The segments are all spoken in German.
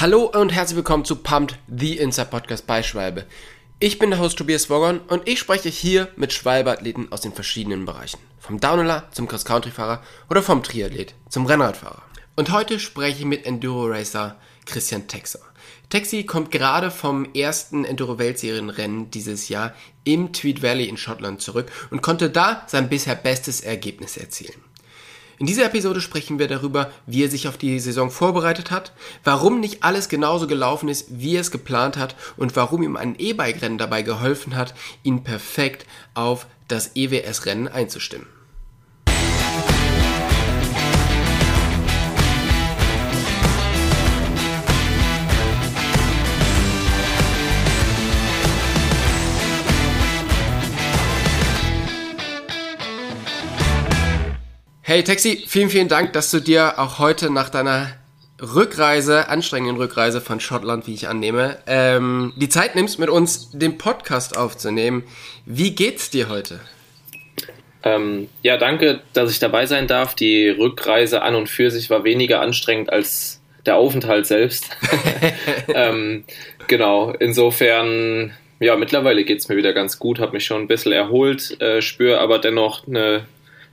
Hallo und herzlich willkommen zu Pumped, the Inside Podcast bei Schwalbe. Ich bin der Host Tobias Wogon und ich spreche hier mit Schwalbe-Athleten aus den verschiedenen Bereichen. Vom Downhiller zum Cross-Country-Fahrer oder vom Triathlet zum Rennradfahrer. Und heute spreche ich mit Enduro-Racer Christian Texer. Taxi kommt gerade vom ersten Enduro-Weltserienrennen dieses Jahr im Tweed Valley in Schottland zurück und konnte da sein bisher bestes Ergebnis erzielen. In dieser Episode sprechen wir darüber, wie er sich auf die Saison vorbereitet hat, warum nicht alles genauso gelaufen ist, wie er es geplant hat und warum ihm ein E-Bike-Rennen dabei geholfen hat, ihn perfekt auf das EWS-Rennen einzustimmen. Hey Taxi, vielen, vielen Dank, dass du dir auch heute nach deiner Rückreise, anstrengenden Rückreise von Schottland, wie ich annehme, ähm, die Zeit nimmst, mit uns den Podcast aufzunehmen. Wie geht's dir heute? Ähm, ja, danke, dass ich dabei sein darf. Die Rückreise an und für sich war weniger anstrengend als der Aufenthalt selbst. ähm, genau, insofern, ja, mittlerweile geht's mir wieder ganz gut, habe mich schon ein bisschen erholt, äh, spüre aber dennoch eine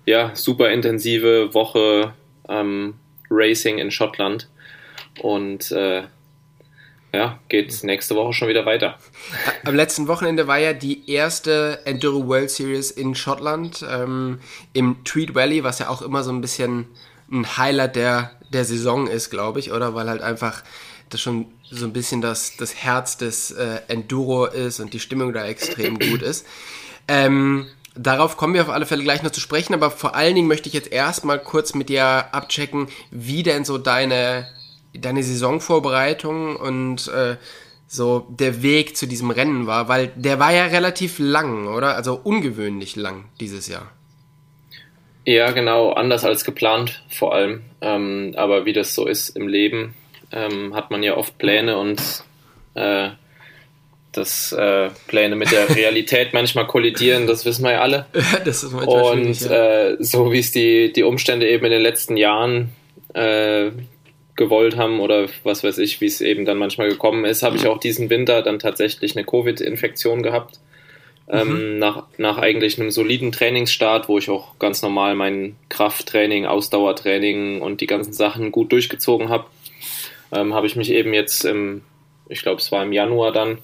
ja, super intensive Woche ähm, Racing in Schottland. Und äh, ja, geht nächste Woche schon wieder weiter. Am letzten Wochenende war ja die erste Enduro World Series in Schottland ähm, im Tweed Valley, was ja auch immer so ein bisschen ein Highlight der, der Saison ist, glaube ich, oder? Weil halt einfach das schon so ein bisschen das, das Herz des äh, Enduro ist und die Stimmung da extrem gut ist. Ähm, Darauf kommen wir auf alle Fälle gleich noch zu sprechen, aber vor allen Dingen möchte ich jetzt erstmal kurz mit dir abchecken, wie denn so deine, deine Saisonvorbereitung und äh, so der Weg zu diesem Rennen war, weil der war ja relativ lang, oder? Also ungewöhnlich lang dieses Jahr. Ja, genau, anders als geplant vor allem. Ähm, aber wie das so ist im Leben, ähm, hat man ja oft Pläne und äh, dass äh, Pläne mit der Realität manchmal kollidieren, das wissen wir ja alle. das ist manchmal Und ja. äh, so wie es die, die Umstände eben in den letzten Jahren äh, gewollt haben oder was weiß ich, wie es eben dann manchmal gekommen ist, habe ich auch diesen Winter dann tatsächlich eine Covid-Infektion gehabt. Ähm, mhm. nach, nach eigentlich einem soliden Trainingsstart, wo ich auch ganz normal mein Krafttraining, Ausdauertraining und die ganzen Sachen gut durchgezogen habe, ähm, habe ich mich eben jetzt im, ich glaube es war im Januar dann,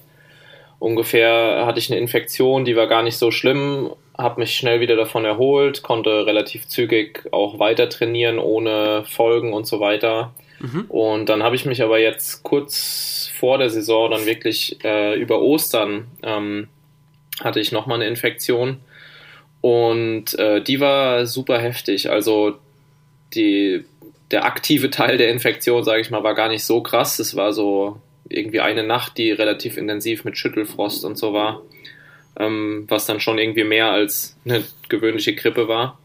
ungefähr hatte ich eine Infektion, die war gar nicht so schlimm, habe mich schnell wieder davon erholt, konnte relativ zügig auch weiter trainieren ohne Folgen und so weiter. Mhm. Und dann habe ich mich aber jetzt kurz vor der Saison dann wirklich äh, über Ostern ähm, hatte ich nochmal eine Infektion und äh, die war super heftig. Also die, der aktive Teil der Infektion, sage ich mal, war gar nicht so krass. Es war so irgendwie eine Nacht, die relativ intensiv mit Schüttelfrost und so war, ähm, was dann schon irgendwie mehr als eine gewöhnliche Grippe war.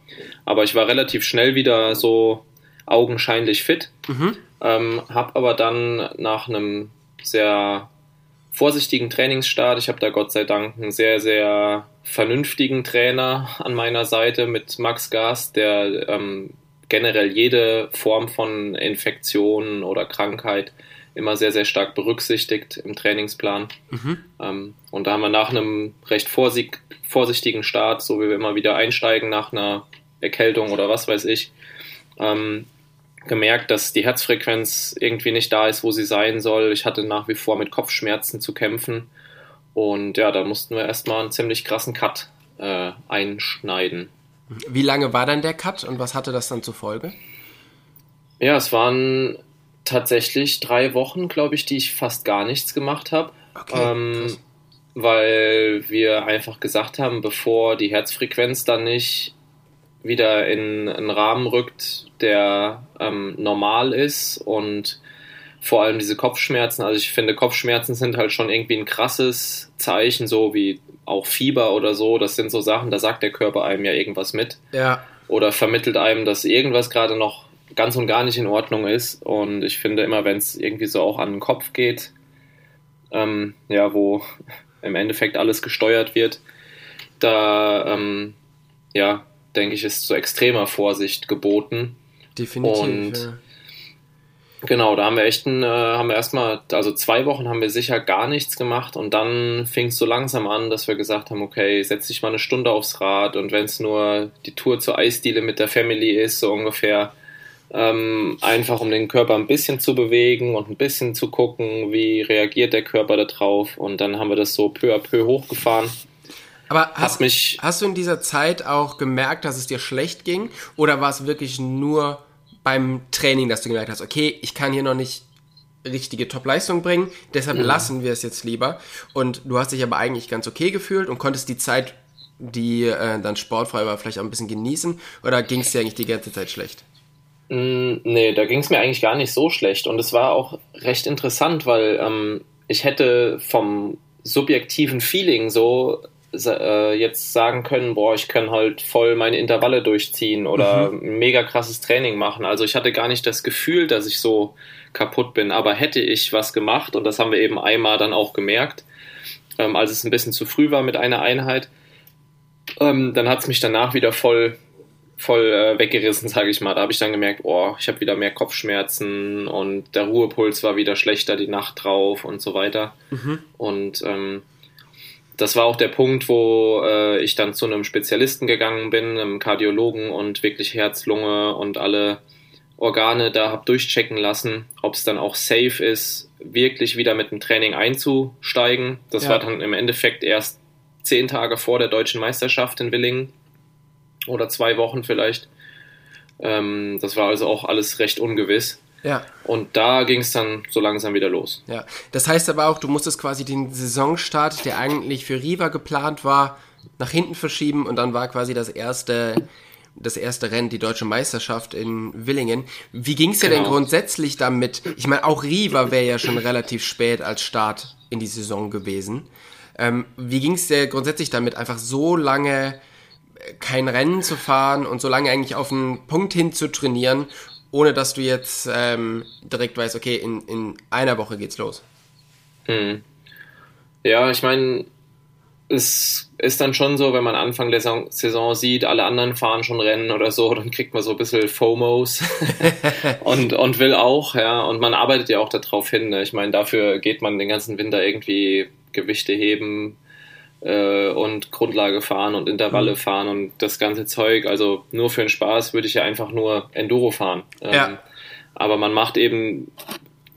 Aber ich war relativ schnell wieder so augenscheinlich fit, mhm. ähm, habe aber dann nach einem sehr vorsichtigen Trainingsstart, ich habe da Gott sei Dank einen sehr, sehr vernünftigen Trainer an meiner Seite mit Max Gas, der ähm, generell jede Form von Infektion oder Krankheit immer sehr, sehr stark berücksichtigt im Trainingsplan. Mhm. Ähm, und da haben wir nach einem recht vorsichtigen Start, so wie wir immer wieder einsteigen nach einer Erkältung oder was weiß ich, ähm, gemerkt, dass die Herzfrequenz irgendwie nicht da ist, wo sie sein soll. Ich hatte nach wie vor mit Kopfschmerzen zu kämpfen. Und ja, da mussten wir erstmal einen ziemlich krassen Cut äh, einschneiden. Wie lange war dann der Cut und was hatte das dann zur Folge? Ja, es waren tatsächlich drei Wochen, glaube ich, die ich fast gar nichts gemacht habe. Okay, ähm, weil wir einfach gesagt haben, bevor die Herzfrequenz dann nicht wieder in einen Rahmen rückt, der ähm, normal ist und vor allem diese Kopfschmerzen. Also ich finde, Kopfschmerzen sind halt schon irgendwie ein krasses Zeichen, so wie auch Fieber oder so. Das sind so Sachen, da sagt der Körper einem ja irgendwas mit. Ja. Oder vermittelt einem, dass irgendwas gerade noch ganz und gar nicht in Ordnung ist. Und ich finde immer, wenn es irgendwie so auch an den Kopf geht, ähm, ja, wo im Endeffekt alles gesteuert wird, da, ähm, ja, denke ich, ist so extremer Vorsicht geboten. Definitiv. Und ja. Genau, da haben wir echt ein, äh, haben wir erstmal, also zwei Wochen haben wir sicher gar nichts gemacht und dann fing es so langsam an, dass wir gesagt haben, okay, setz dich mal eine Stunde aufs Rad und wenn es nur die Tour zur Eisdiele mit der Family ist, so ungefähr, ähm, einfach um den Körper ein bisschen zu bewegen und ein bisschen zu gucken, wie reagiert der Körper darauf und dann haben wir das so peu à peu hochgefahren. Aber hast, mich, hast du in dieser Zeit auch gemerkt, dass es dir schlecht ging oder war es wirklich nur beim Training, dass du gemerkt hast, okay, ich kann hier noch nicht richtige Top-Leistung bringen, deshalb mhm. lassen wir es jetzt lieber. Und du hast dich aber eigentlich ganz okay gefühlt und konntest die Zeit, die äh, dann sportfrei war, vielleicht auch ein bisschen genießen oder ging es dir eigentlich die ganze Zeit schlecht? Mm, nee, da ging es mir eigentlich gar nicht so schlecht und es war auch recht interessant, weil ähm, ich hätte vom subjektiven Feeling so äh, jetzt sagen können, boah, ich kann halt voll meine Intervalle durchziehen oder mhm. ein mega krasses Training machen. Also ich hatte gar nicht das Gefühl, dass ich so kaputt bin, aber hätte ich was gemacht, und das haben wir eben einmal dann auch gemerkt, ähm, als es ein bisschen zu früh war mit einer Einheit, ähm, dann hat es mich danach wieder voll voll äh, weggerissen, sage ich mal. Da habe ich dann gemerkt, oh, ich habe wieder mehr Kopfschmerzen und der Ruhepuls war wieder schlechter die Nacht drauf und so weiter. Mhm. Und ähm, das war auch der Punkt, wo äh, ich dann zu einem Spezialisten gegangen bin, einem Kardiologen und wirklich Herz, Lunge und alle Organe da habe durchchecken lassen, ob es dann auch safe ist, wirklich wieder mit dem Training einzusteigen. Das ja. war dann im Endeffekt erst zehn Tage vor der deutschen Meisterschaft in Willingen oder zwei Wochen vielleicht. Ähm, das war also auch alles recht ungewiss. Ja. Und da ging es dann so langsam wieder los. Ja. Das heißt aber auch, du musstest quasi den Saisonstart, der eigentlich für Riva geplant war, nach hinten verschieben und dann war quasi das erste das erste Rennen, die deutsche Meisterschaft in Willingen. Wie ging es dir genau. denn grundsätzlich damit? Ich meine, auch Riva wäre ja schon relativ spät als Start in die Saison gewesen. Ähm, wie ging es dir grundsätzlich damit, einfach so lange kein Rennen zu fahren und so lange eigentlich auf einen Punkt hin zu trainieren ohne dass du jetzt ähm, direkt weißt, okay, in, in einer Woche geht's los. Hm. Ja, ich meine, es ist dann schon so, wenn man Anfang der Saison sieht, alle anderen fahren schon Rennen oder so, dann kriegt man so ein bisschen FOMOs und, und will auch, ja, und man arbeitet ja auch darauf hin. Ne? Ich meine, dafür geht man den ganzen Winter irgendwie Gewichte heben, äh, und Grundlage fahren und Intervalle mhm. fahren und das ganze Zeug. Also nur für den Spaß würde ich ja einfach nur Enduro fahren. Ähm, ja. Aber man macht eben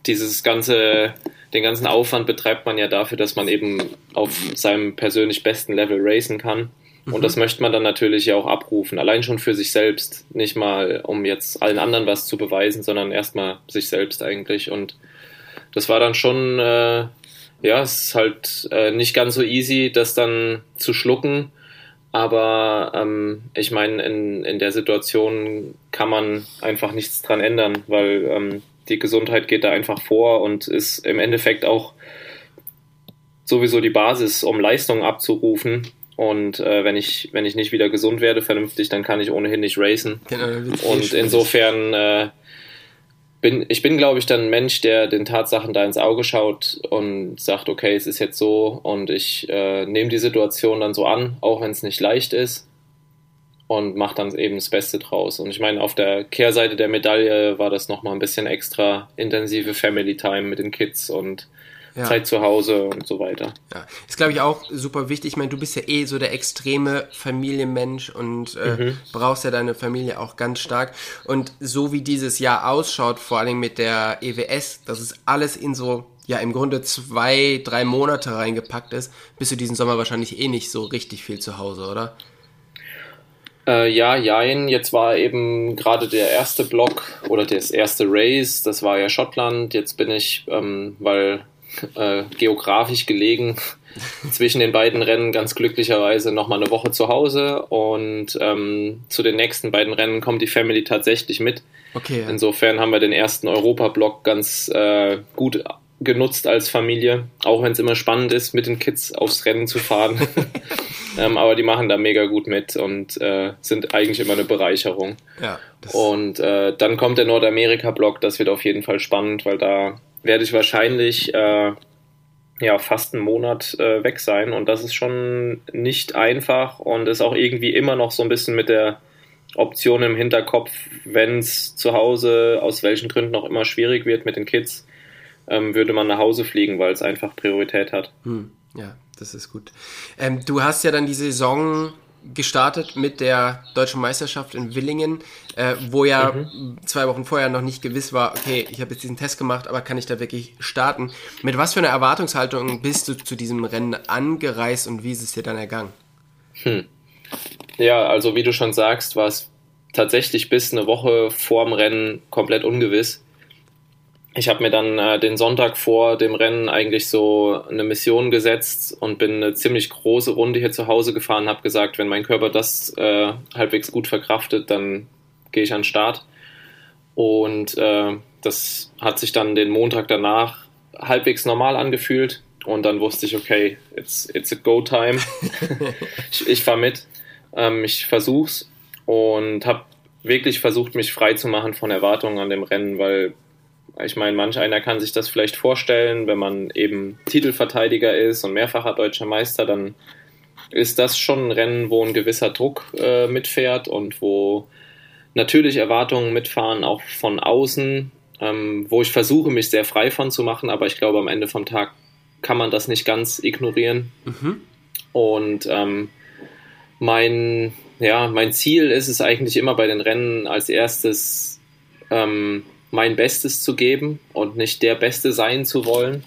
dieses ganze, den ganzen Aufwand betreibt man ja dafür, dass man eben auf seinem persönlich besten Level racen kann. Und mhm. das möchte man dann natürlich ja auch abrufen. Allein schon für sich selbst. Nicht mal, um jetzt allen anderen was zu beweisen, sondern erstmal sich selbst eigentlich. Und das war dann schon äh, ja, es ist halt äh, nicht ganz so easy, das dann zu schlucken. Aber ähm, ich meine, in, in der Situation kann man einfach nichts dran ändern, weil ähm, die Gesundheit geht da einfach vor und ist im Endeffekt auch sowieso die Basis, um Leistungen abzurufen. Und äh, wenn ich wenn ich nicht wieder gesund werde vernünftig, dann kann ich ohnehin nicht racen. Genau, und insofern äh, bin, ich bin, glaube ich, dann ein Mensch, der den Tatsachen da ins Auge schaut und sagt, okay, es ist jetzt so und ich äh, nehme die Situation dann so an, auch wenn es nicht leicht ist und mache dann eben das Beste draus. Und ich meine, auf der Kehrseite der Medaille war das nochmal ein bisschen extra intensive Family Time mit den Kids und ja. Zeit zu Hause und so weiter. Ja, ist glaube ich auch super wichtig. Ich meine, du bist ja eh so der extreme Familienmensch und äh, mhm. brauchst ja deine Familie auch ganz stark. Und so wie dieses Jahr ausschaut, vor allem mit der EWS, dass es alles in so ja im Grunde zwei, drei Monate reingepackt ist, bist du diesen Sommer wahrscheinlich eh nicht so richtig viel zu Hause, oder? Äh, ja, jein. Jetzt war eben gerade der erste Block oder das erste Race, das war ja Schottland. Jetzt bin ich, ähm, weil äh, geografisch gelegen zwischen den beiden Rennen ganz glücklicherweise nochmal eine Woche zu Hause und ähm, zu den nächsten beiden Rennen kommt die Family tatsächlich mit. Okay. Insofern haben wir den ersten Europa-Block ganz äh, gut genutzt als Familie, auch wenn es immer spannend ist, mit den Kids aufs Rennen zu fahren. ähm, aber die machen da mega gut mit und äh, sind eigentlich immer eine Bereicherung. Ja, und äh, dann kommt der Nordamerika-Block, das wird auf jeden Fall spannend, weil da werde ich wahrscheinlich äh, ja fast einen Monat äh, weg sein und das ist schon nicht einfach und ist auch irgendwie immer noch so ein bisschen mit der Optionen im Hinterkopf, wenn es zu Hause aus welchen Gründen auch immer schwierig wird mit den Kids, ähm, würde man nach Hause fliegen, weil es einfach Priorität hat. Hm, ja, das ist gut. Ähm, du hast ja dann die Saison gestartet mit der deutschen Meisterschaft in Willingen, äh, wo ja mhm. zwei Wochen vorher noch nicht gewiss war, okay, ich habe jetzt diesen Test gemacht, aber kann ich da wirklich starten? Mit was für einer Erwartungshaltung bist du zu diesem Rennen angereist und wie ist es dir dann ergangen? Hm. Ja, also wie du schon sagst, war es tatsächlich bis eine Woche vor dem Rennen komplett ungewiss ich habe mir dann äh, den Sonntag vor dem Rennen eigentlich so eine Mission gesetzt und bin eine ziemlich große Runde hier zu Hause gefahren, habe gesagt, wenn mein Körper das äh, halbwegs gut verkraftet, dann gehe ich an den Start. Und äh, das hat sich dann den Montag danach halbwegs normal angefühlt und dann wusste ich, okay, it's, it's a go time. ich, ich fahre mit, ähm, ich versuch's und habe wirklich versucht, mich frei zu machen von Erwartungen an dem Rennen, weil ich meine, manch einer kann sich das vielleicht vorstellen, wenn man eben Titelverteidiger ist und mehrfacher deutscher Meister, dann ist das schon ein Rennen, wo ein gewisser Druck äh, mitfährt und wo natürlich Erwartungen mitfahren, auch von außen, ähm, wo ich versuche, mich sehr frei von zu machen, aber ich glaube, am Ende vom Tag kann man das nicht ganz ignorieren. Mhm. Und ähm, mein, ja, mein Ziel ist es eigentlich immer bei den Rennen als erstes, ähm, mein Bestes zu geben und nicht der Beste sein zu wollen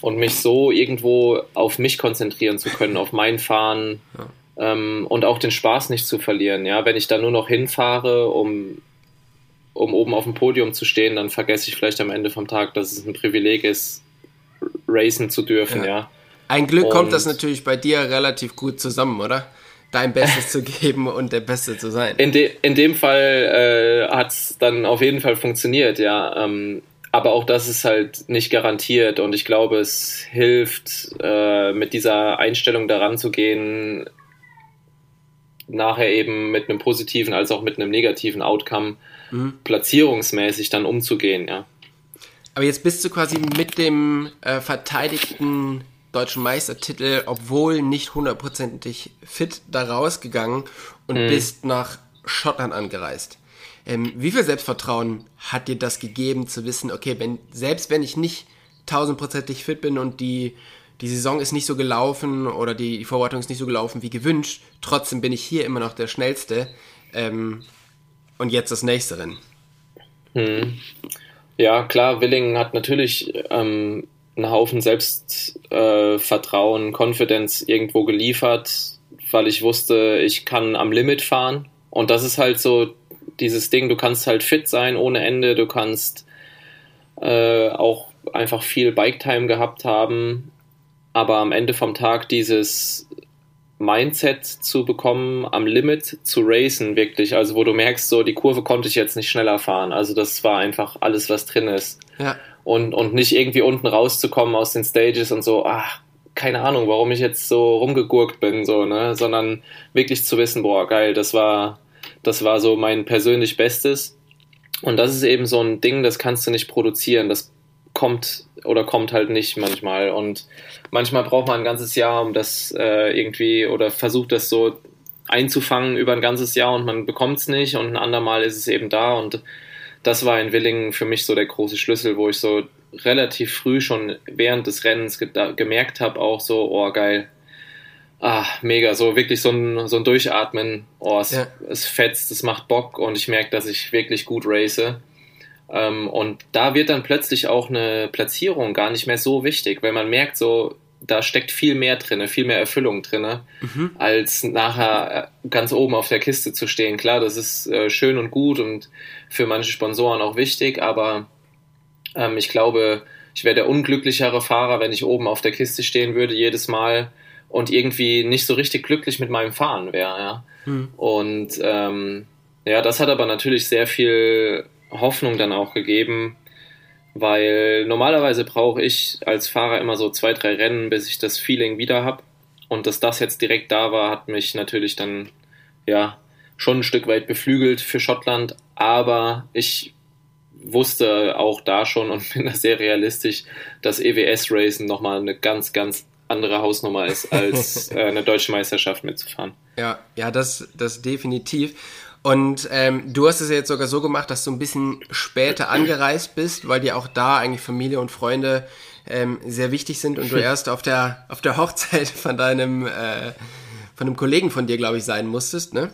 und mich so irgendwo auf mich konzentrieren zu können, auf mein Fahren ja. ähm, und auch den Spaß nicht zu verlieren. Ja, wenn ich da nur noch hinfahre, um, um oben auf dem Podium zu stehen, dann vergesse ich vielleicht am Ende vom Tag, dass es ein Privileg ist, racen zu dürfen. Ja. ja. Ein Glück und kommt das natürlich bei dir relativ gut zusammen, oder? Dein Bestes zu geben und der Beste zu sein. In, de, in dem Fall äh, hat es dann auf jeden Fall funktioniert, ja. Ähm, aber auch das ist halt nicht garantiert und ich glaube, es hilft, äh, mit dieser Einstellung daran zu gehen, nachher eben mit einem positiven als auch mit einem negativen Outcome mhm. platzierungsmäßig dann umzugehen, ja. Aber jetzt bist du quasi mit dem äh, verteidigten deutschen Meistertitel, obwohl nicht hundertprozentig fit, da rausgegangen und mhm. bist nach Schottland angereist. Ähm, wie viel Selbstvertrauen hat dir das gegeben, zu wissen, okay, wenn, selbst wenn ich nicht tausendprozentig fit bin und die, die Saison ist nicht so gelaufen oder die, die Vorbereitung ist nicht so gelaufen wie gewünscht, trotzdem bin ich hier immer noch der Schnellste. Ähm, und jetzt das nächste Rennen. Hm. Ja, klar, Willingen hat natürlich ähm, einen Haufen Selbstvertrauen, äh, Confidence irgendwo geliefert, weil ich wusste, ich kann am Limit fahren. Und das ist halt so dieses Ding, du kannst halt fit sein ohne Ende, du kannst äh, auch einfach viel Bike-Time gehabt haben, aber am Ende vom Tag dieses Mindset zu bekommen, am Limit zu racen, wirklich. Also, wo du merkst, so die Kurve konnte ich jetzt nicht schneller fahren. Also, das war einfach alles, was drin ist. Ja und, und nicht irgendwie unten rauszukommen aus den Stages und so, ach, keine Ahnung, warum ich jetzt so rumgegurkt bin, so, ne, sondern wirklich zu wissen, boah, geil, das war, das war so mein persönlich Bestes. Und das ist eben so ein Ding, das kannst du nicht produzieren, das kommt oder kommt halt nicht manchmal. Und manchmal braucht man ein ganzes Jahr, um das äh, irgendwie oder versucht das so einzufangen über ein ganzes Jahr und man bekommt es nicht und ein andermal ist es eben da und das war in Willingen für mich so der große Schlüssel, wo ich so relativ früh schon während des Rennens ge gemerkt habe, auch so, oh geil, ah, mega, so wirklich so ein, so ein Durchatmen, oh, es, ja. es fetzt, es macht Bock und ich merke, dass ich wirklich gut race. Ähm, und da wird dann plötzlich auch eine Platzierung gar nicht mehr so wichtig, weil man merkt so, da steckt viel mehr drin, viel mehr Erfüllung drin, mhm. als nachher äh, ganz oben auf der Kiste zu stehen. Klar, das ist äh, schön und gut und für manche Sponsoren auch wichtig, aber ähm, ich glaube, ich wäre der unglücklichere Fahrer, wenn ich oben auf der Kiste stehen würde jedes Mal und irgendwie nicht so richtig glücklich mit meinem Fahren wäre. Ja? Mhm. Und ähm, ja, das hat aber natürlich sehr viel Hoffnung dann auch gegeben, weil normalerweise brauche ich als Fahrer immer so zwei, drei Rennen, bis ich das Feeling wieder habe. Und dass das jetzt direkt da war, hat mich natürlich dann ja schon ein Stück weit beflügelt für Schottland. Aber ich wusste auch da schon und bin da sehr realistisch, dass EWS-Racen nochmal eine ganz, ganz andere Hausnummer ist, als äh, eine deutsche Meisterschaft mitzufahren. Ja, ja, das, das definitiv. Und ähm, du hast es ja jetzt sogar so gemacht, dass du ein bisschen später angereist bist, weil dir auch da eigentlich Familie und Freunde ähm, sehr wichtig sind und du erst auf der auf der Hochzeit von deinem äh, von einem Kollegen von dir, glaube ich, sein musstest, ne?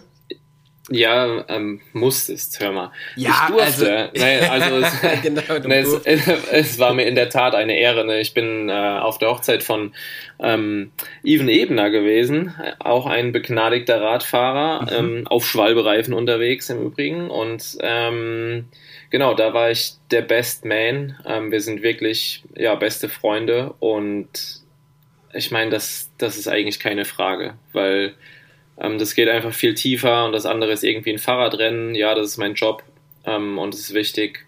Ja, ähm, musstest, hör mal. Ja, ich durfte. also- Nein, also es, Genau, du ne, es, es war mir in der Tat eine Ehre. Ne? Ich bin äh, auf der Hochzeit von ähm, Even Ebner gewesen, auch ein begnadigter Radfahrer, Mhm. ähm, auf Schwalbereifen unterwegs im Übrigen. Und ähm, genau, da war ich der Best Man. Ähm, wir sind wirklich ja beste Freunde und ich meine, das, das ist eigentlich keine Frage, weil ähm, das geht einfach viel tiefer und das andere ist irgendwie ein Fahrradrennen. Ja, das ist mein Job ähm, und es ist wichtig.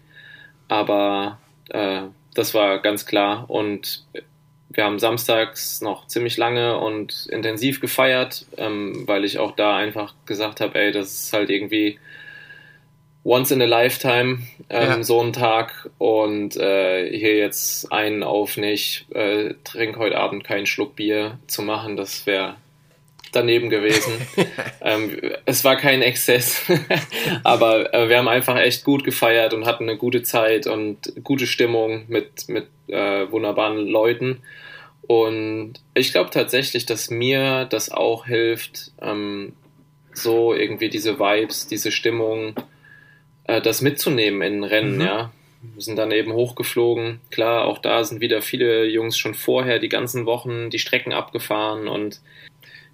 Aber äh, das war ganz klar und wir haben samstags noch ziemlich lange und intensiv gefeiert, ähm, weil ich auch da einfach gesagt habe, ey, das ist halt irgendwie once in a lifetime ähm, Ja. so ein Tag und äh, hier jetzt einen auf nicht, äh, trink heute Abend keinen Schluck Bier zu machen, das wäre daneben gewesen. ähm, es war kein Exzess, aber äh, wir haben einfach echt gut gefeiert und hatten eine gute Zeit und gute Stimmung mit, mit äh, wunderbaren Leuten. Und ich glaube tatsächlich, dass mir das auch hilft, ähm, so irgendwie diese Vibes, diese Stimmung, äh, das mitzunehmen in Rennen, Mhm. ja. Wir sind dann eben hochgeflogen. Klar, auch da sind wieder viele Jungs schon vorher die ganzen Wochen die Strecken abgefahren und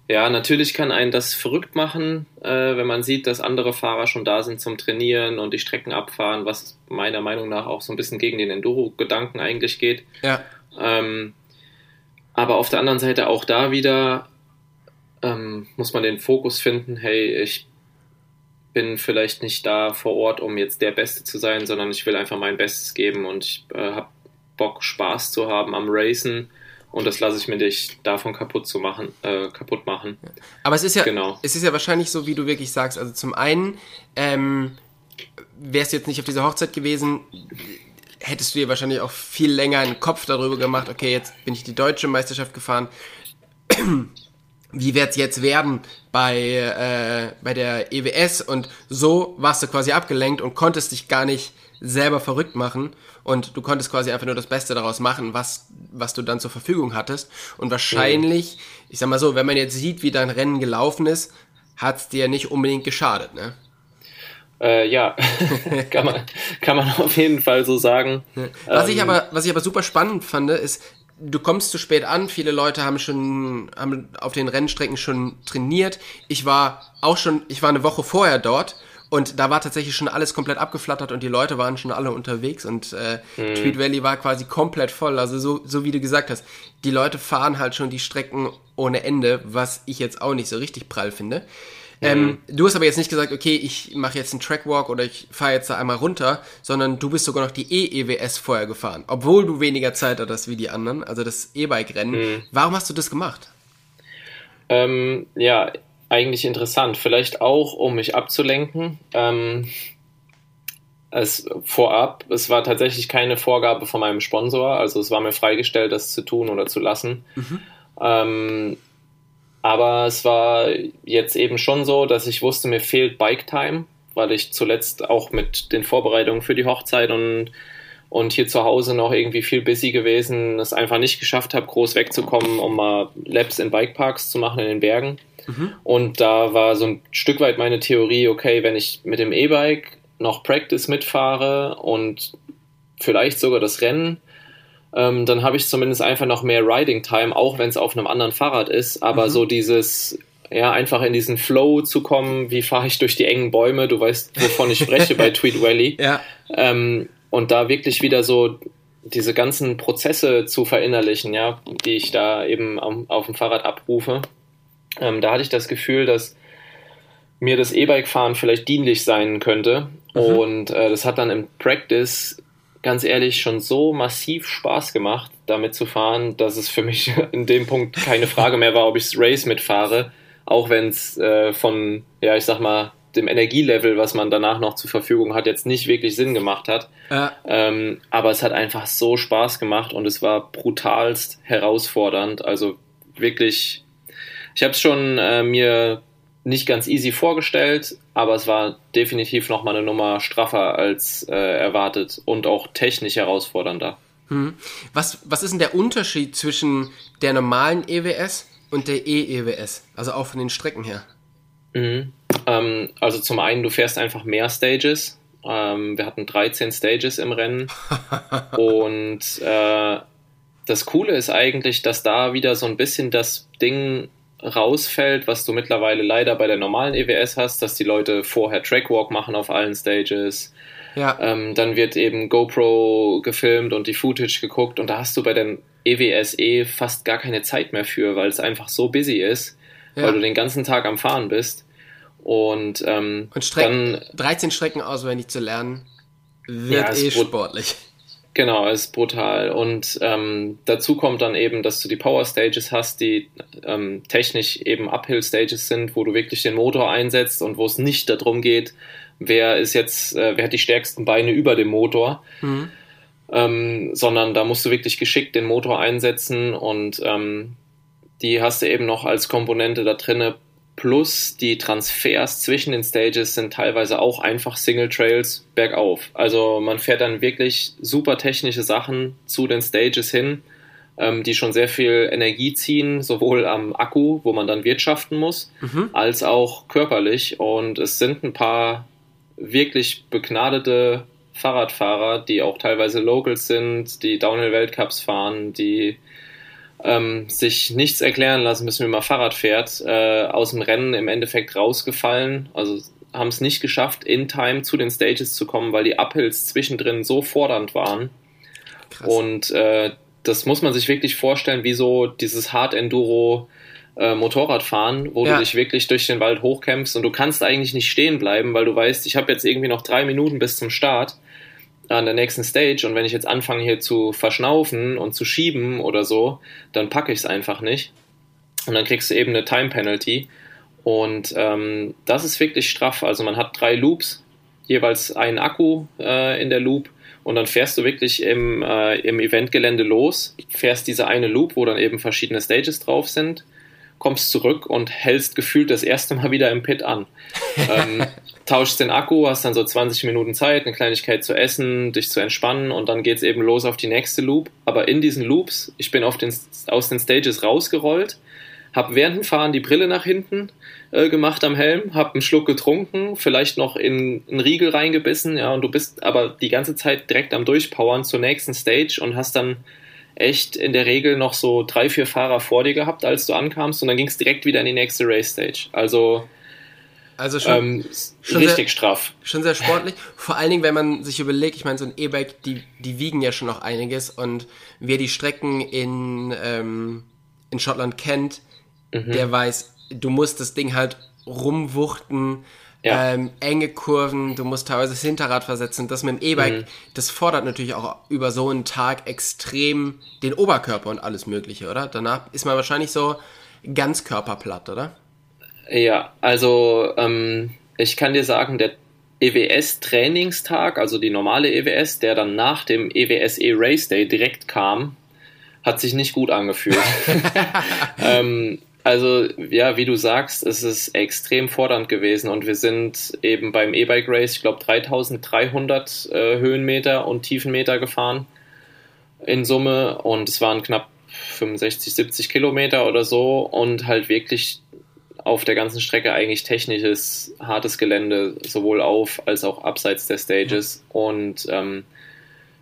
ja, natürlich kann einen das verrückt machen, äh, wenn man sieht, dass andere Fahrer schon da sind zum Trainieren und die Strecken abfahren, was meiner Meinung nach auch so ein bisschen gegen den Enduro-Gedanken eigentlich geht. Ja. Ähm, aber auf der anderen Seite auch da wieder ähm, muss man den Fokus finden, hey, ich bin vielleicht nicht da vor Ort, um jetzt der Beste zu sein, sondern ich will einfach mein Bestes geben und ich äh, habe Bock, Spaß zu haben am Racen und das lasse ich mir nicht davon kaputt zu machen, äh, kaputt machen. Aber es ist ja, Genau. es ist ja wahrscheinlich so, wie du wirklich sagst. Also zum einen, ähm, wärst du jetzt nicht auf dieser Hochzeit gewesen, hättest du dir wahrscheinlich auch viel länger einen Kopf darüber gemacht, okay, jetzt bin ich die deutsche Meisterschaft gefahren. Wie wird's jetzt werden bei, äh, bei der EWS? Und so warst du quasi abgelenkt und konntest dich gar nicht selber verrückt machen und du konntest quasi einfach nur das Beste daraus machen, was, was du dann zur Verfügung hattest. Und wahrscheinlich, ich sag mal so, wenn man jetzt sieht, wie dein Rennen gelaufen ist, hat's dir nicht unbedingt geschadet, ne? Äh, ja, kann, man, kann man auf jeden Fall so sagen. Was ich Ähm, aber, was ich aber super spannend fand, ist, du kommst zu spät an. Viele Leute haben schon, haben auf den Rennstrecken schon trainiert. Ich war auch schon, ich war eine Woche vorher dort und da war tatsächlich schon alles komplett abgeflattert und die Leute waren schon alle unterwegs und äh, Tweed Valley war quasi komplett voll. Also so, so wie du gesagt hast, die Leute fahren halt schon die Strecken ohne Ende, was ich jetzt auch nicht so richtig prall finde. Ähm, du hast aber jetzt nicht gesagt, okay, ich mache jetzt einen Trackwalk oder ich fahre jetzt da einmal runter, sondern du bist sogar noch die E-EWS vorher gefahren, obwohl du weniger Zeit hattest wie die anderen, also das E-Bike-Rennen. Warum hast du das gemacht? Ähm, ja, eigentlich interessant. Vielleicht auch, um mich abzulenken. Ähm, es vorab, es war tatsächlich keine Vorgabe von meinem Sponsor, also es war mir freigestellt, das zu tun oder zu lassen. Ähm, aber es war jetzt eben schon so, dass ich wusste, mir fehlt Bike Time, weil ich zuletzt auch mit den Vorbereitungen für die Hochzeit und und hier zu Hause noch irgendwie viel busy gewesen, es einfach nicht geschafft habe, groß wegzukommen, um mal Labs in Bikeparks zu machen in den Bergen. Und da war so ein Stück weit meine Theorie, okay, wenn ich mit dem E-Bike noch Practice mitfahre und vielleicht sogar das Rennen, ähm, dann habe ich zumindest einfach noch mehr Riding Time, auch wenn es auf einem anderen Fahrrad ist. Aber so dieses, ja, einfach in diesen Flow zu kommen, wie fahre ich durch die engen Bäume, du weißt, wovon ich spreche bei Tweed Valley. Ja. Ähm, und da wirklich wieder so diese ganzen Prozesse zu verinnerlichen, ja, die ich da eben auf dem Fahrrad abrufe. Ähm, da hatte ich das Gefühl, dass mir das E-Bike-Fahren vielleicht dienlich sein könnte. Und äh, das hat dann im Practice ganz ehrlich schon so massiv Spaß gemacht, damit zu fahren, dass es für mich in dem Punkt keine Frage mehr war, ob ich das Race mitfahre, auch wenn es äh, von, ja, ich sag mal, dem Energielevel, was man danach noch zur Verfügung hat, jetzt nicht wirklich Sinn gemacht hat. Ja. Ähm, aber es hat einfach so Spaß gemacht und es war brutalst herausfordernd. Also wirklich, ich habe es schon äh, mir nicht ganz easy vorgestellt, aber es war definitiv nochmal eine Nummer straffer als äh, erwartet und auch technisch herausfordernder. Hm. Was, was ist denn der Unterschied zwischen der normalen EWS und der E-EWS? Also auch von den Strecken her. Mhm. Ähm, also zum einen, du fährst einfach mehr Stages. Ähm, wir hatten 13 Stages im Rennen. und äh, das Coole ist eigentlich, dass da wieder so ein bisschen das Ding rausfällt, was du mittlerweile leider bei der normalen EWS hast, dass die Leute vorher Trackwalk machen auf allen Stages. Ja. Ähm, dann wird eben GoPro gefilmt und die Footage geguckt und da hast du bei den EWS eh fast gar keine Zeit mehr für, weil es einfach so busy ist, ja. weil du den ganzen Tag am Fahren bist. Und, ähm, und Strecken, dann, 13 Strecken auswendig zu lernen, wird ja, eh sportlich. Genau, ist brutal. Und ähm, dazu kommt dann eben, dass du die Power Stages hast, die ähm, technisch eben Uphill Stages sind, wo du wirklich den Motor einsetzt und wo es nicht darum geht, wer ist jetzt, äh, wer hat die stärksten Beine über dem Motor, mhm. ähm, sondern da musst du wirklich geschickt den Motor einsetzen und ähm, die hast du eben noch als Komponente da drinne Plus die Transfers zwischen den Stages sind teilweise auch einfach Single Trails bergauf. Also man fährt dann wirklich super technische Sachen zu den Stages hin, ähm, die schon sehr viel Energie ziehen, sowohl am Akku, wo man dann wirtschaften muss, mhm. als auch körperlich. Und es sind ein paar wirklich begnadete Fahrradfahrer, die auch teilweise Locals sind, die Downhill-Weltcups fahren, die ähm, sich nichts erklären lassen, bis man mal Fahrrad fährt, äh, aus dem Rennen im Endeffekt rausgefallen. Also haben es nicht geschafft, in Time zu den Stages zu kommen, weil die Uphills zwischendrin so fordernd waren. Krass. Und äh, das muss man sich wirklich vorstellen, wie so dieses Hard Enduro äh, Motorradfahren, wo ja. du dich wirklich durch den Wald hochkämpfst und du kannst eigentlich nicht stehen bleiben, weil du weißt, ich habe jetzt irgendwie noch drei Minuten bis zum Start an der nächsten Stage und wenn ich jetzt anfange hier zu verschnaufen und zu schieben oder so, dann packe ich es einfach nicht. Und dann kriegst du eben eine Time Penalty. Und ähm, das ist wirklich straff. Also man hat drei Loops, jeweils einen Akku äh, in der Loop und dann fährst du wirklich im, äh, im Eventgelände los, fährst diese eine Loop, wo dann eben verschiedene Stages drauf sind, kommst zurück und hältst gefühlt das erste Mal wieder im Pit an. ähm, tauschst den Akku, hast dann so 20 Minuten Zeit, eine Kleinigkeit zu essen, dich zu entspannen und dann geht's eben los auf die nächste Loop. Aber in diesen Loops, ich bin den, aus den Stages rausgerollt, habe während dem Fahren die Brille nach hinten äh, gemacht am Helm, habe einen Schluck getrunken, vielleicht noch in einen Riegel reingebissen, ja, und du bist aber die ganze Zeit direkt am Durchpowern zur nächsten Stage und hast dann echt in der Regel noch so drei, vier Fahrer vor dir gehabt, als du ankamst und dann ging es direkt wieder in die nächste Race Stage. Also also schon, ähm, schon richtig sehr, straff. Schon sehr sportlich. Vor allen Dingen, wenn man sich überlegt, ich meine, so ein E-Bike, die, die wiegen ja schon noch einiges und wer die Strecken in, ähm, in Schottland kennt, mhm. der weiß, du musst das Ding halt rumwuchten, ja. ähm, enge Kurven, du musst teilweise das Hinterrad versetzen. Das mit dem E-Bike, mhm. das fordert natürlich auch über so einen Tag extrem den Oberkörper und alles Mögliche, oder? Danach ist man wahrscheinlich so ganz körperplatt, oder? Ja, also ähm, ich kann dir sagen, der EWS-Trainingstag, also die normale EWS, der dann nach dem EWSE Race Day direkt kam, hat sich nicht gut angefühlt. ähm, also ja, wie du sagst, es ist extrem fordernd gewesen und wir sind eben beim E-Bike Race, ich glaube 3300 äh, Höhenmeter und Tiefenmeter gefahren in Summe und es waren knapp 65, 70 Kilometer oder so und halt wirklich auf der ganzen Strecke eigentlich technisches, hartes Gelände, sowohl auf als auch abseits der Stages. Und ähm,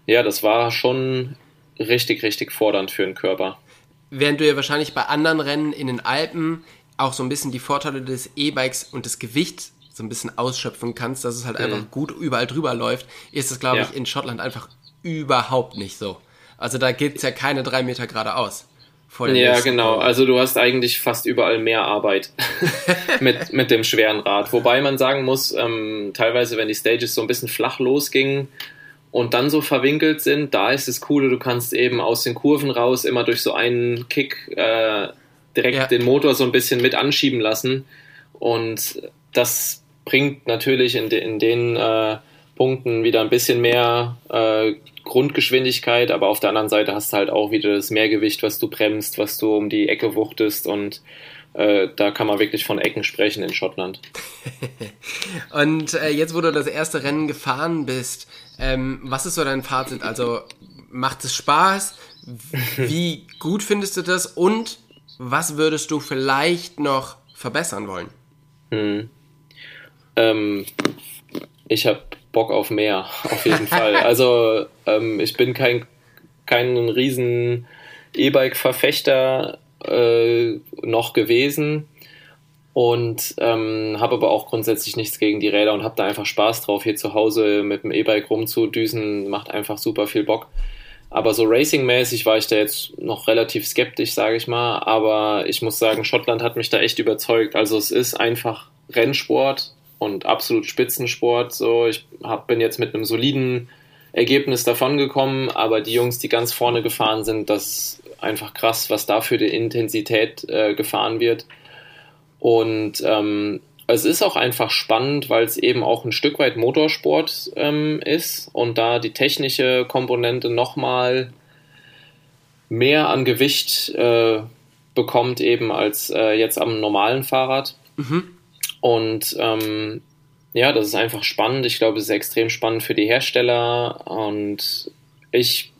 ja, das war schon richtig, richtig fordernd für den Körper. Während du ja wahrscheinlich bei anderen Rennen in den Alpen auch so ein bisschen die Vorteile des E-Bikes und des Gewichts so ein bisschen ausschöpfen kannst, dass es halt mhm. einfach gut überall drüber läuft, ist es, glaube ja. ich, in Schottland einfach überhaupt nicht so. Also da geht es ja keine drei Meter geradeaus ja, genau. Also du hast eigentlich fast überall mehr Arbeit mit, mit dem schweren Rad. Wobei man sagen muss, ähm, teilweise, wenn die Stages so ein bisschen flach losgingen und dann so verwinkelt sind, da ist es coole, du kannst eben aus den Kurven raus immer durch so einen Kick äh, direkt ja. den Motor so ein bisschen mit anschieben lassen. Und das bringt natürlich in, de, in den äh, Punkten wieder ein bisschen mehr äh, Grundgeschwindigkeit, aber auf der anderen Seite hast du halt auch wieder das Mehrgewicht, was du bremst, was du um die Ecke wuchtest und äh, da kann man wirklich von Ecken sprechen in Schottland. und äh, jetzt, wo du das erste Rennen gefahren bist, ähm, was ist so dein Fazit? Also macht es Spaß? Wie gut findest du das? Und was würdest du vielleicht noch verbessern wollen? Hm. Ähm, ich habe Bock auf mehr, auf jeden Fall. Also ähm, ich bin kein, kein riesen E-Bike-Verfechter äh, noch gewesen und ähm, habe aber auch grundsätzlich nichts gegen die Räder und habe da einfach Spaß drauf, hier zu Hause mit dem E-Bike rumzudüsen, macht einfach super viel Bock. Aber so racingmäßig war ich da jetzt noch relativ skeptisch, sage ich mal. Aber ich muss sagen, Schottland hat mich da echt überzeugt. Also es ist einfach Rennsport und absolut Spitzensport. So, ich hab, bin jetzt mit einem soliden Ergebnis davongekommen, aber die Jungs, die ganz vorne gefahren sind, das ist einfach krass, was da für die Intensität äh, gefahren wird. Und ähm, es ist auch einfach spannend, weil es eben auch ein Stück weit Motorsport ähm, ist und da die technische Komponente nochmal mehr an Gewicht äh, bekommt eben als äh, jetzt am normalen Fahrrad. Mhm. Und ähm, ja, das ist einfach spannend. Ich glaube, es ist extrem spannend für die Hersteller und ich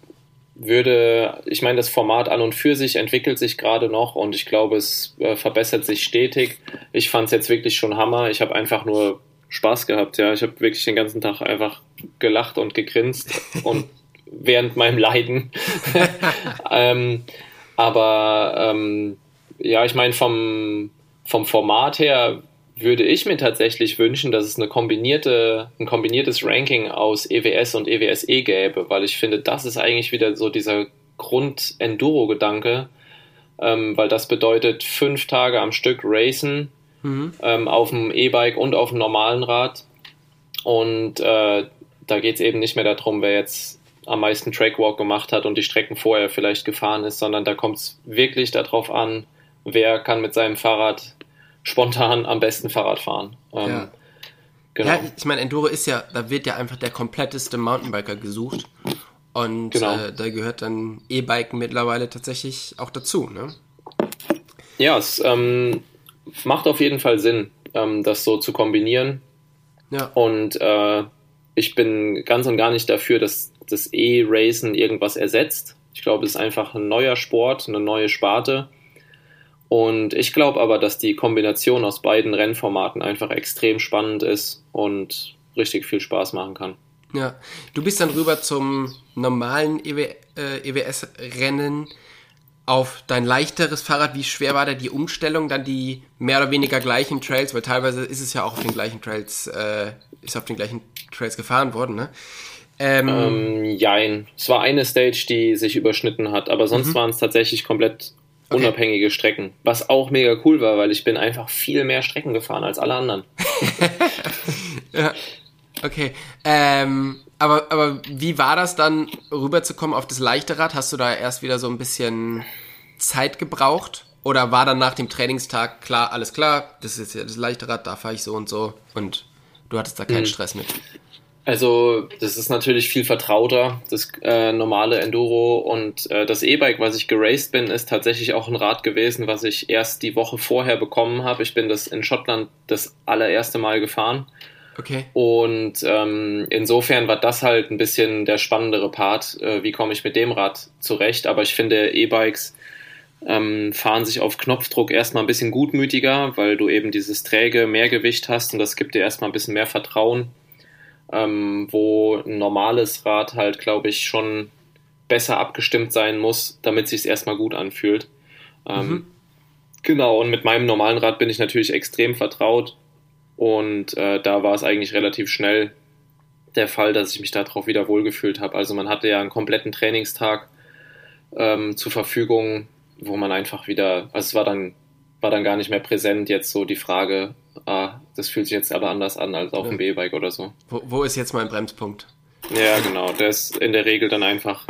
würde, ich meine, das Format an und für sich entwickelt sich gerade noch und ich glaube, es äh, verbessert sich stetig. Ich fand es jetzt wirklich schon Hammer. Ich habe einfach nur Spaß gehabt, ja. Ich habe wirklich den ganzen Tag einfach gelacht und gegrinst und während meinem Leiden. ähm, aber ähm, ja, ich meine, vom, vom Format her würde ich mir tatsächlich wünschen, dass es eine kombinierte, ein kombiniertes Ranking aus EWS und EWSE gäbe, weil ich finde, das ist eigentlich wieder so dieser Grund-Enduro-Gedanke, ähm, weil das bedeutet fünf Tage am Stück racen mhm. ähm, auf dem E-Bike und auf dem normalen Rad. Und äh, da geht es eben nicht mehr darum, wer jetzt am meisten Trackwalk gemacht hat und die Strecken vorher vielleicht gefahren ist, sondern da kommt es wirklich darauf an, wer kann mit seinem Fahrrad spontan am besten Fahrrad fahren. Ähm, ja. Genau. Ja, ich meine, Enduro ist ja, da wird ja einfach der kompletteste Mountainbiker gesucht. Und genau. äh, da gehört dann E-Biken mittlerweile tatsächlich auch dazu, ne? Ja, es ähm, macht auf jeden Fall Sinn, ähm, das so zu kombinieren. Ja. Und äh, ich bin ganz und gar nicht dafür, dass das E-Racen irgendwas ersetzt. Ich glaube, es ist einfach ein neuer Sport, eine neue Sparte. Und ich glaube aber, dass die Kombination aus beiden Rennformaten einfach extrem spannend ist und richtig viel Spaß machen kann. Ja, du bist dann rüber zum normalen EW, äh, EWS-Rennen auf dein leichteres Fahrrad. Wie schwer war da die Umstellung, dann die mehr oder weniger gleichen Trails, weil teilweise ist es ja auch auf den gleichen Trails, äh, ist auf den gleichen Trails gefahren worden, ne? Ähm, ähm, jein. Es war eine Stage, die sich überschnitten hat, aber sonst mhm. waren es tatsächlich komplett Okay. Unabhängige Strecken. Was auch mega cool war, weil ich bin einfach viel mehr Strecken gefahren als alle anderen. ja. Okay. Ähm, aber, aber wie war das dann, rüberzukommen auf das leichte Rad? Hast du da erst wieder so ein bisschen Zeit gebraucht? Oder war dann nach dem Trainingstag klar, alles klar, das ist ja das leichte Rad, da fahre ich so und so und du hattest da keinen mhm. Stress mit? Also, das ist natürlich viel vertrauter, das äh, normale Enduro. Und äh, das E-Bike, was ich geraced bin, ist tatsächlich auch ein Rad gewesen, was ich erst die Woche vorher bekommen habe. Ich bin das in Schottland das allererste Mal gefahren. Okay. Und ähm, insofern war das halt ein bisschen der spannendere Part. Äh, wie komme ich mit dem Rad zurecht? Aber ich finde, E-Bikes ähm, fahren sich auf Knopfdruck erstmal ein bisschen gutmütiger, weil du eben dieses träge Mehrgewicht hast und das gibt dir erstmal ein bisschen mehr Vertrauen ähm, wo ein normales Rad halt, glaube ich, schon besser abgestimmt sein muss, damit sich es erstmal gut anfühlt. Ähm, mhm. Genau, und mit meinem normalen Rad bin ich natürlich extrem vertraut und äh, da war es eigentlich relativ schnell der Fall, dass ich mich darauf wieder wohlgefühlt habe. Also man hatte ja einen kompletten Trainingstag ähm, zur Verfügung, wo man einfach wieder, also es war dann, war dann gar nicht mehr präsent jetzt so die Frage, ah, das fühlt sich jetzt aber anders an als auf ja. dem B-Bike oder so. Wo, wo, ist jetzt mein Bremspunkt? Ja, genau. Der ist in der Regel dann einfach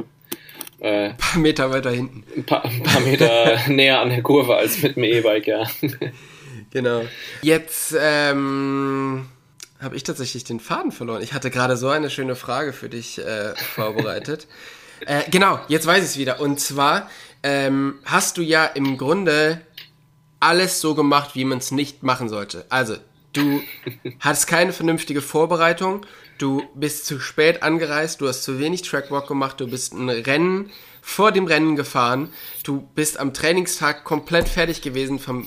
äh, ein paar Meter weiter hinten. Ein paar, ein paar Meter näher an der Kurve als mit dem E-Bike, ja. genau. Jetzt ähm, habe ich tatsächlich den Faden verloren. Ich hatte gerade so eine schöne Frage für dich äh, vorbereitet. äh, genau, jetzt weiß ich es wieder. Und zwar ähm, hast du ja im Grunde alles so gemacht, wie man es nicht machen sollte. Also, du hattest keine vernünftige Vorbereitung, du bist zu spät angereist, du hast zu wenig Trackwalk gemacht, du bist ein Rennen vor dem Rennen gefahren, du bist am Trainingstag komplett fertig gewesen vom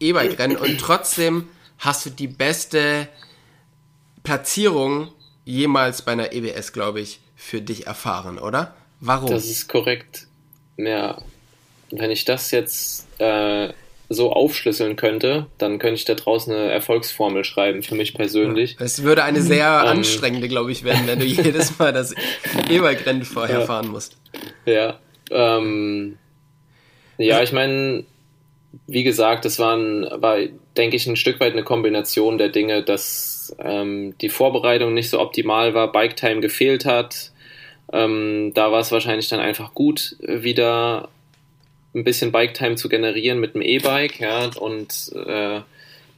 E-Bike-Rennen und trotzdem hast du die beste Platzierung jemals bei einer EBS, glaube ich, für dich erfahren, oder? Warum? Das ist korrekt. Ja, wenn ich das jetzt äh, so aufschlüsseln könnte, dann könnte ich da draußen eine Erfolgsformel schreiben für mich persönlich. Es würde eine sehr ähm, anstrengende, glaube ich, werden, wenn du jedes Mal das E-Bike-Rennen vorher ja, fahren musst. Ja, ähm, ja, ich meine, wie gesagt, das war, war, denke ich, ein Stück weit eine Kombination der Dinge, dass ähm, die Vorbereitung nicht so optimal war, Bike Time gefehlt hat. Ähm, da war es wahrscheinlich dann einfach gut, wieder ein bisschen Bike Time zu generieren mit dem E-Bike, ja, und äh,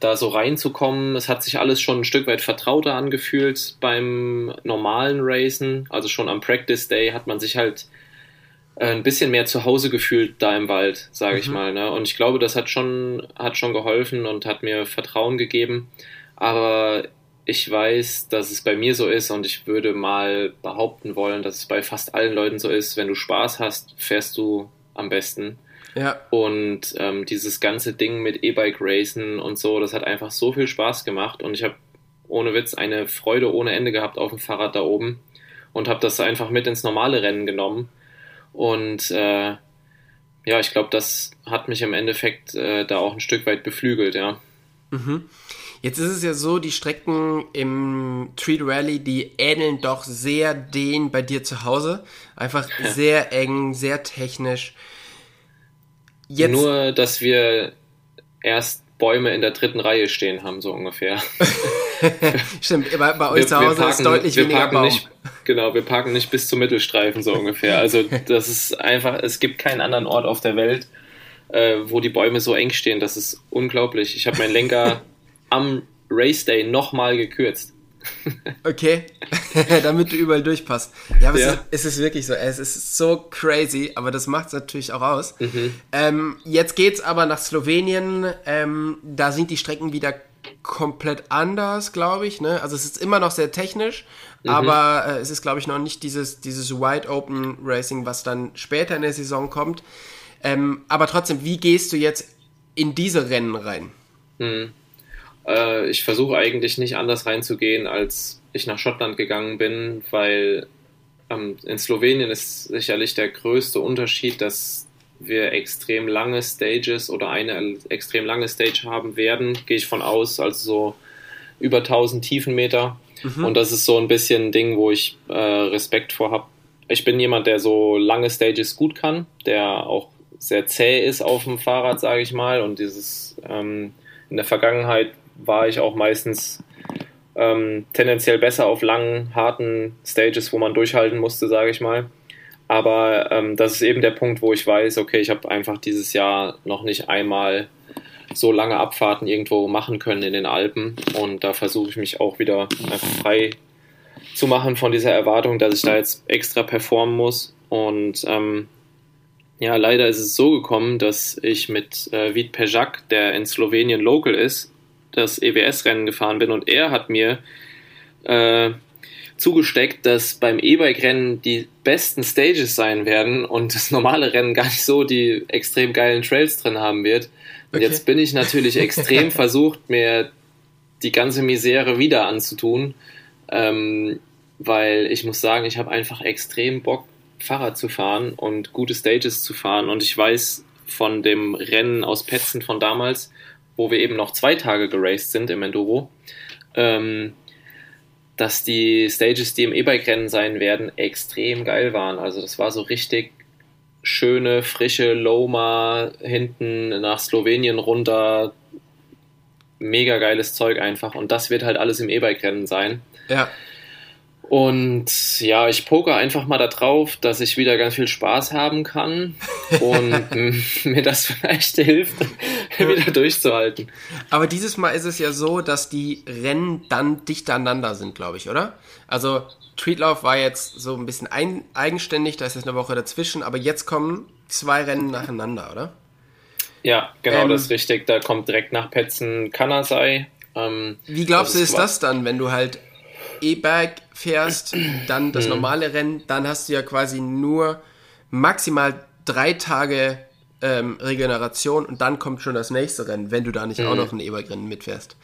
da so reinzukommen. Es hat sich alles schon ein Stück weit vertrauter angefühlt beim normalen Racen. Also schon am Practice Day hat man sich halt äh, ein bisschen mehr zu Hause gefühlt da im Wald, sage ich mhm. mal. Ne? Und ich glaube, das hat schon, hat schon geholfen und hat mir Vertrauen gegeben. Aber ich weiß, dass es bei mir so ist und ich würde mal behaupten wollen, dass es bei fast allen Leuten so ist. Wenn du Spaß hast, fährst du am besten. Ja. Und ähm, dieses ganze Ding mit E-Bike Racen und so, das hat einfach so viel Spaß gemacht und ich habe ohne Witz eine Freude ohne Ende gehabt auf dem Fahrrad da oben und habe das einfach mit ins normale Rennen genommen. Und äh, ja, ich glaube, das hat mich im Endeffekt äh, da auch ein Stück weit beflügelt, ja. Mhm. Jetzt ist es ja so, die Strecken im Treat Rally, die ähneln doch sehr den bei dir zu Hause. Einfach ja. sehr eng, sehr technisch. Jetzt Nur, dass wir erst Bäume in der dritten Reihe stehen haben, so ungefähr. Stimmt, bei, bei euch wir, zu Hause parken, ist deutlich weniger Baum. Nicht, genau, wir parken nicht bis zum Mittelstreifen, so ungefähr. Also das ist einfach, es gibt keinen anderen Ort auf der Welt, äh, wo die Bäume so eng stehen. Das ist unglaublich. Ich habe meinen Lenker am Race Day nochmal gekürzt. Okay, damit du überall durchpasst. Ja, aber ja. Es, ist, es, ist, wirklich so. Es ist so crazy, aber das macht es natürlich auch aus. Mhm. Ähm, jetzt geht's aber nach Slowenien. Ähm, da sind die Strecken wieder komplett anders, glaube ich. Ne? Also es ist immer noch sehr technisch, mhm. aber äh, es ist, glaube ich, noch nicht dieses, dieses Wide Open Racing, was dann später in der Saison kommt. Ähm, aber trotzdem, wie gehst du jetzt in diese Rennen rein? Mhm. Äh, ich versuche eigentlich nicht anders reinzugehen, als ich nach Schottland gegangen bin, weil ähm, in Slowenien ist sicherlich der größte Unterschied, dass wir extrem lange Stages oder eine extrem lange Stage haben werden, gehe ich von aus, also so über 1000 Tiefenmeter. Mhm. Und das ist so ein bisschen ein Ding, wo ich äh, Respekt vor habe. Ich bin jemand, der so lange Stages gut kann, der auch sehr zäh ist auf dem Fahrrad, sage ich mal. Und dieses ähm, in der Vergangenheit war ich auch meistens ähm, tendenziell besser auf langen, harten Stages, wo man durchhalten musste, sage ich mal. Aber ähm, das ist eben der Punkt, wo ich weiß, okay, ich habe einfach dieses Jahr noch nicht einmal so lange Abfahrten irgendwo machen können in den Alpen. Und da versuche ich mich auch wieder frei zu machen von dieser Erwartung, dass ich da jetzt extra performen muss. Und ähm, ja, leider ist es so gekommen, dass ich mit äh, Vít Pejak, der in Slowenien local ist, das EWS-Rennen gefahren bin und er hat mir äh, zugesteckt, dass beim E-Bike-Rennen die besten Stages sein werden und das normale Rennen gar nicht so die extrem geilen Trails drin haben wird. Und okay. jetzt bin ich natürlich extrem versucht, mir die ganze Misere wieder anzutun, ähm, weil ich muss sagen, ich habe einfach extrem Bock, Fahrrad zu fahren und gute Stages zu fahren und ich weiß von dem Rennen aus Petzen von damals, wo wir eben noch zwei Tage geraced sind im Enduro, ähm, dass die Stages, die im E-Bike-Rennen sein werden, extrem geil waren. Also das war so richtig schöne, frische Loma hinten nach Slowenien runter. Mega geiles Zeug einfach. Und das wird halt alles im E-Bike-Rennen sein. Ja. Und ja, ich poker einfach mal darauf, dass ich wieder ganz viel Spaß haben kann und mir das vielleicht hilft, wieder durchzuhalten. Aber dieses Mal ist es ja so, dass die Rennen dann dicht aneinander sind, glaube ich, oder? Also Treatlauf war jetzt so ein bisschen ein, eigenständig, da ist jetzt eine Woche dazwischen, aber jetzt kommen zwei Rennen nacheinander, oder? Ja, genau, ähm, das ist richtig. Da kommt direkt nach Petzen Kanasai. Ähm, wie glaubst du, ist das dann, wenn du halt E-Bike fährst, dann das mhm. normale Rennen, dann hast du ja quasi nur maximal drei Tage ähm, Regeneration und dann kommt schon das nächste Rennen, wenn du da nicht mhm. auch noch ein E-Bike-Rennen mitfährst.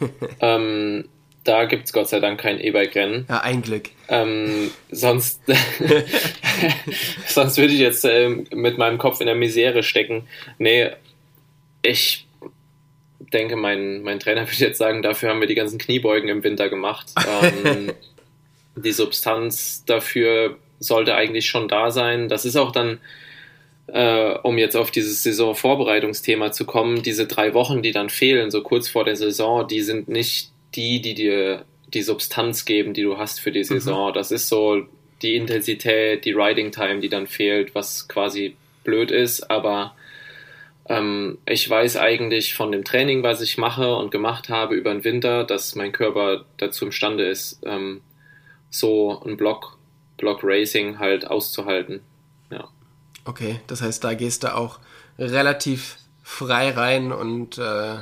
ähm, da gibt es Gott sei Dank kein E-Bike-Rennen. Ja, ein Glück. Ähm, sonst, sonst würde ich jetzt ähm, mit meinem Kopf in der Misere stecken. Nee, ich denke, mein, mein Trainer würde jetzt sagen, dafür haben wir die ganzen Kniebeugen im Winter gemacht. Ähm, die Substanz dafür sollte eigentlich schon da sein. Das ist auch dann, äh, um jetzt auf dieses Saisonvorbereitungsthema zu kommen, diese drei Wochen, die dann fehlen, so kurz vor der Saison, die sind nicht die, die dir die Substanz geben, die du hast für die mhm. Saison. Mhm. Das ist so die Intensität, die Riding Time, die dann fehlt, was quasi blöd ist, aber ähm, ich weiß eigentlich von dem Training, was ich mache und gemacht habe über den Winter, dass mein Körper dazu imstande ist, ähm, so ein Block, Block Racing halt auszuhalten. Ja. Okay, das heißt, da gehst du auch relativ frei rein und, äh,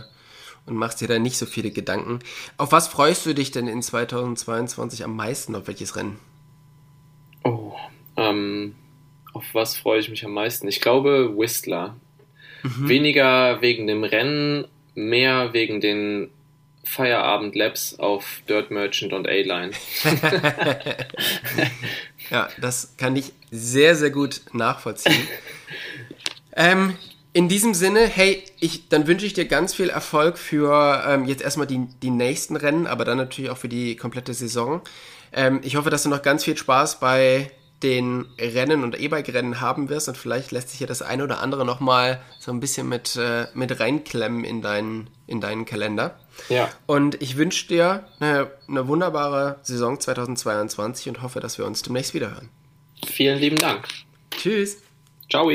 und machst dir da nicht so viele Gedanken. Auf was freust du dich denn in 2022 am meisten? Auf welches Rennen? Oh, ähm, auf was freue ich mich am meisten? Ich glaube Whistler. Mhm. Weniger wegen dem Rennen, mehr wegen den Feierabend-Labs auf Dirt Merchant und A-Line. ja, das kann ich sehr, sehr gut nachvollziehen. ähm, in diesem Sinne, hey, ich, dann wünsche ich dir ganz viel Erfolg für ähm, jetzt erstmal die, die nächsten Rennen, aber dann natürlich auch für die komplette Saison. Ähm, ich hoffe, dass du noch ganz viel Spaß bei den Rennen und E-Bike-Rennen haben wirst und vielleicht lässt sich ja das eine oder andere nochmal so ein bisschen mit, äh, mit reinklemmen in deinen, in deinen Kalender. Ja. Und ich wünsche dir eine, eine wunderbare Saison 2022 und hoffe, dass wir uns demnächst wiederhören. Vielen lieben Dank. Tschüss. Ciao.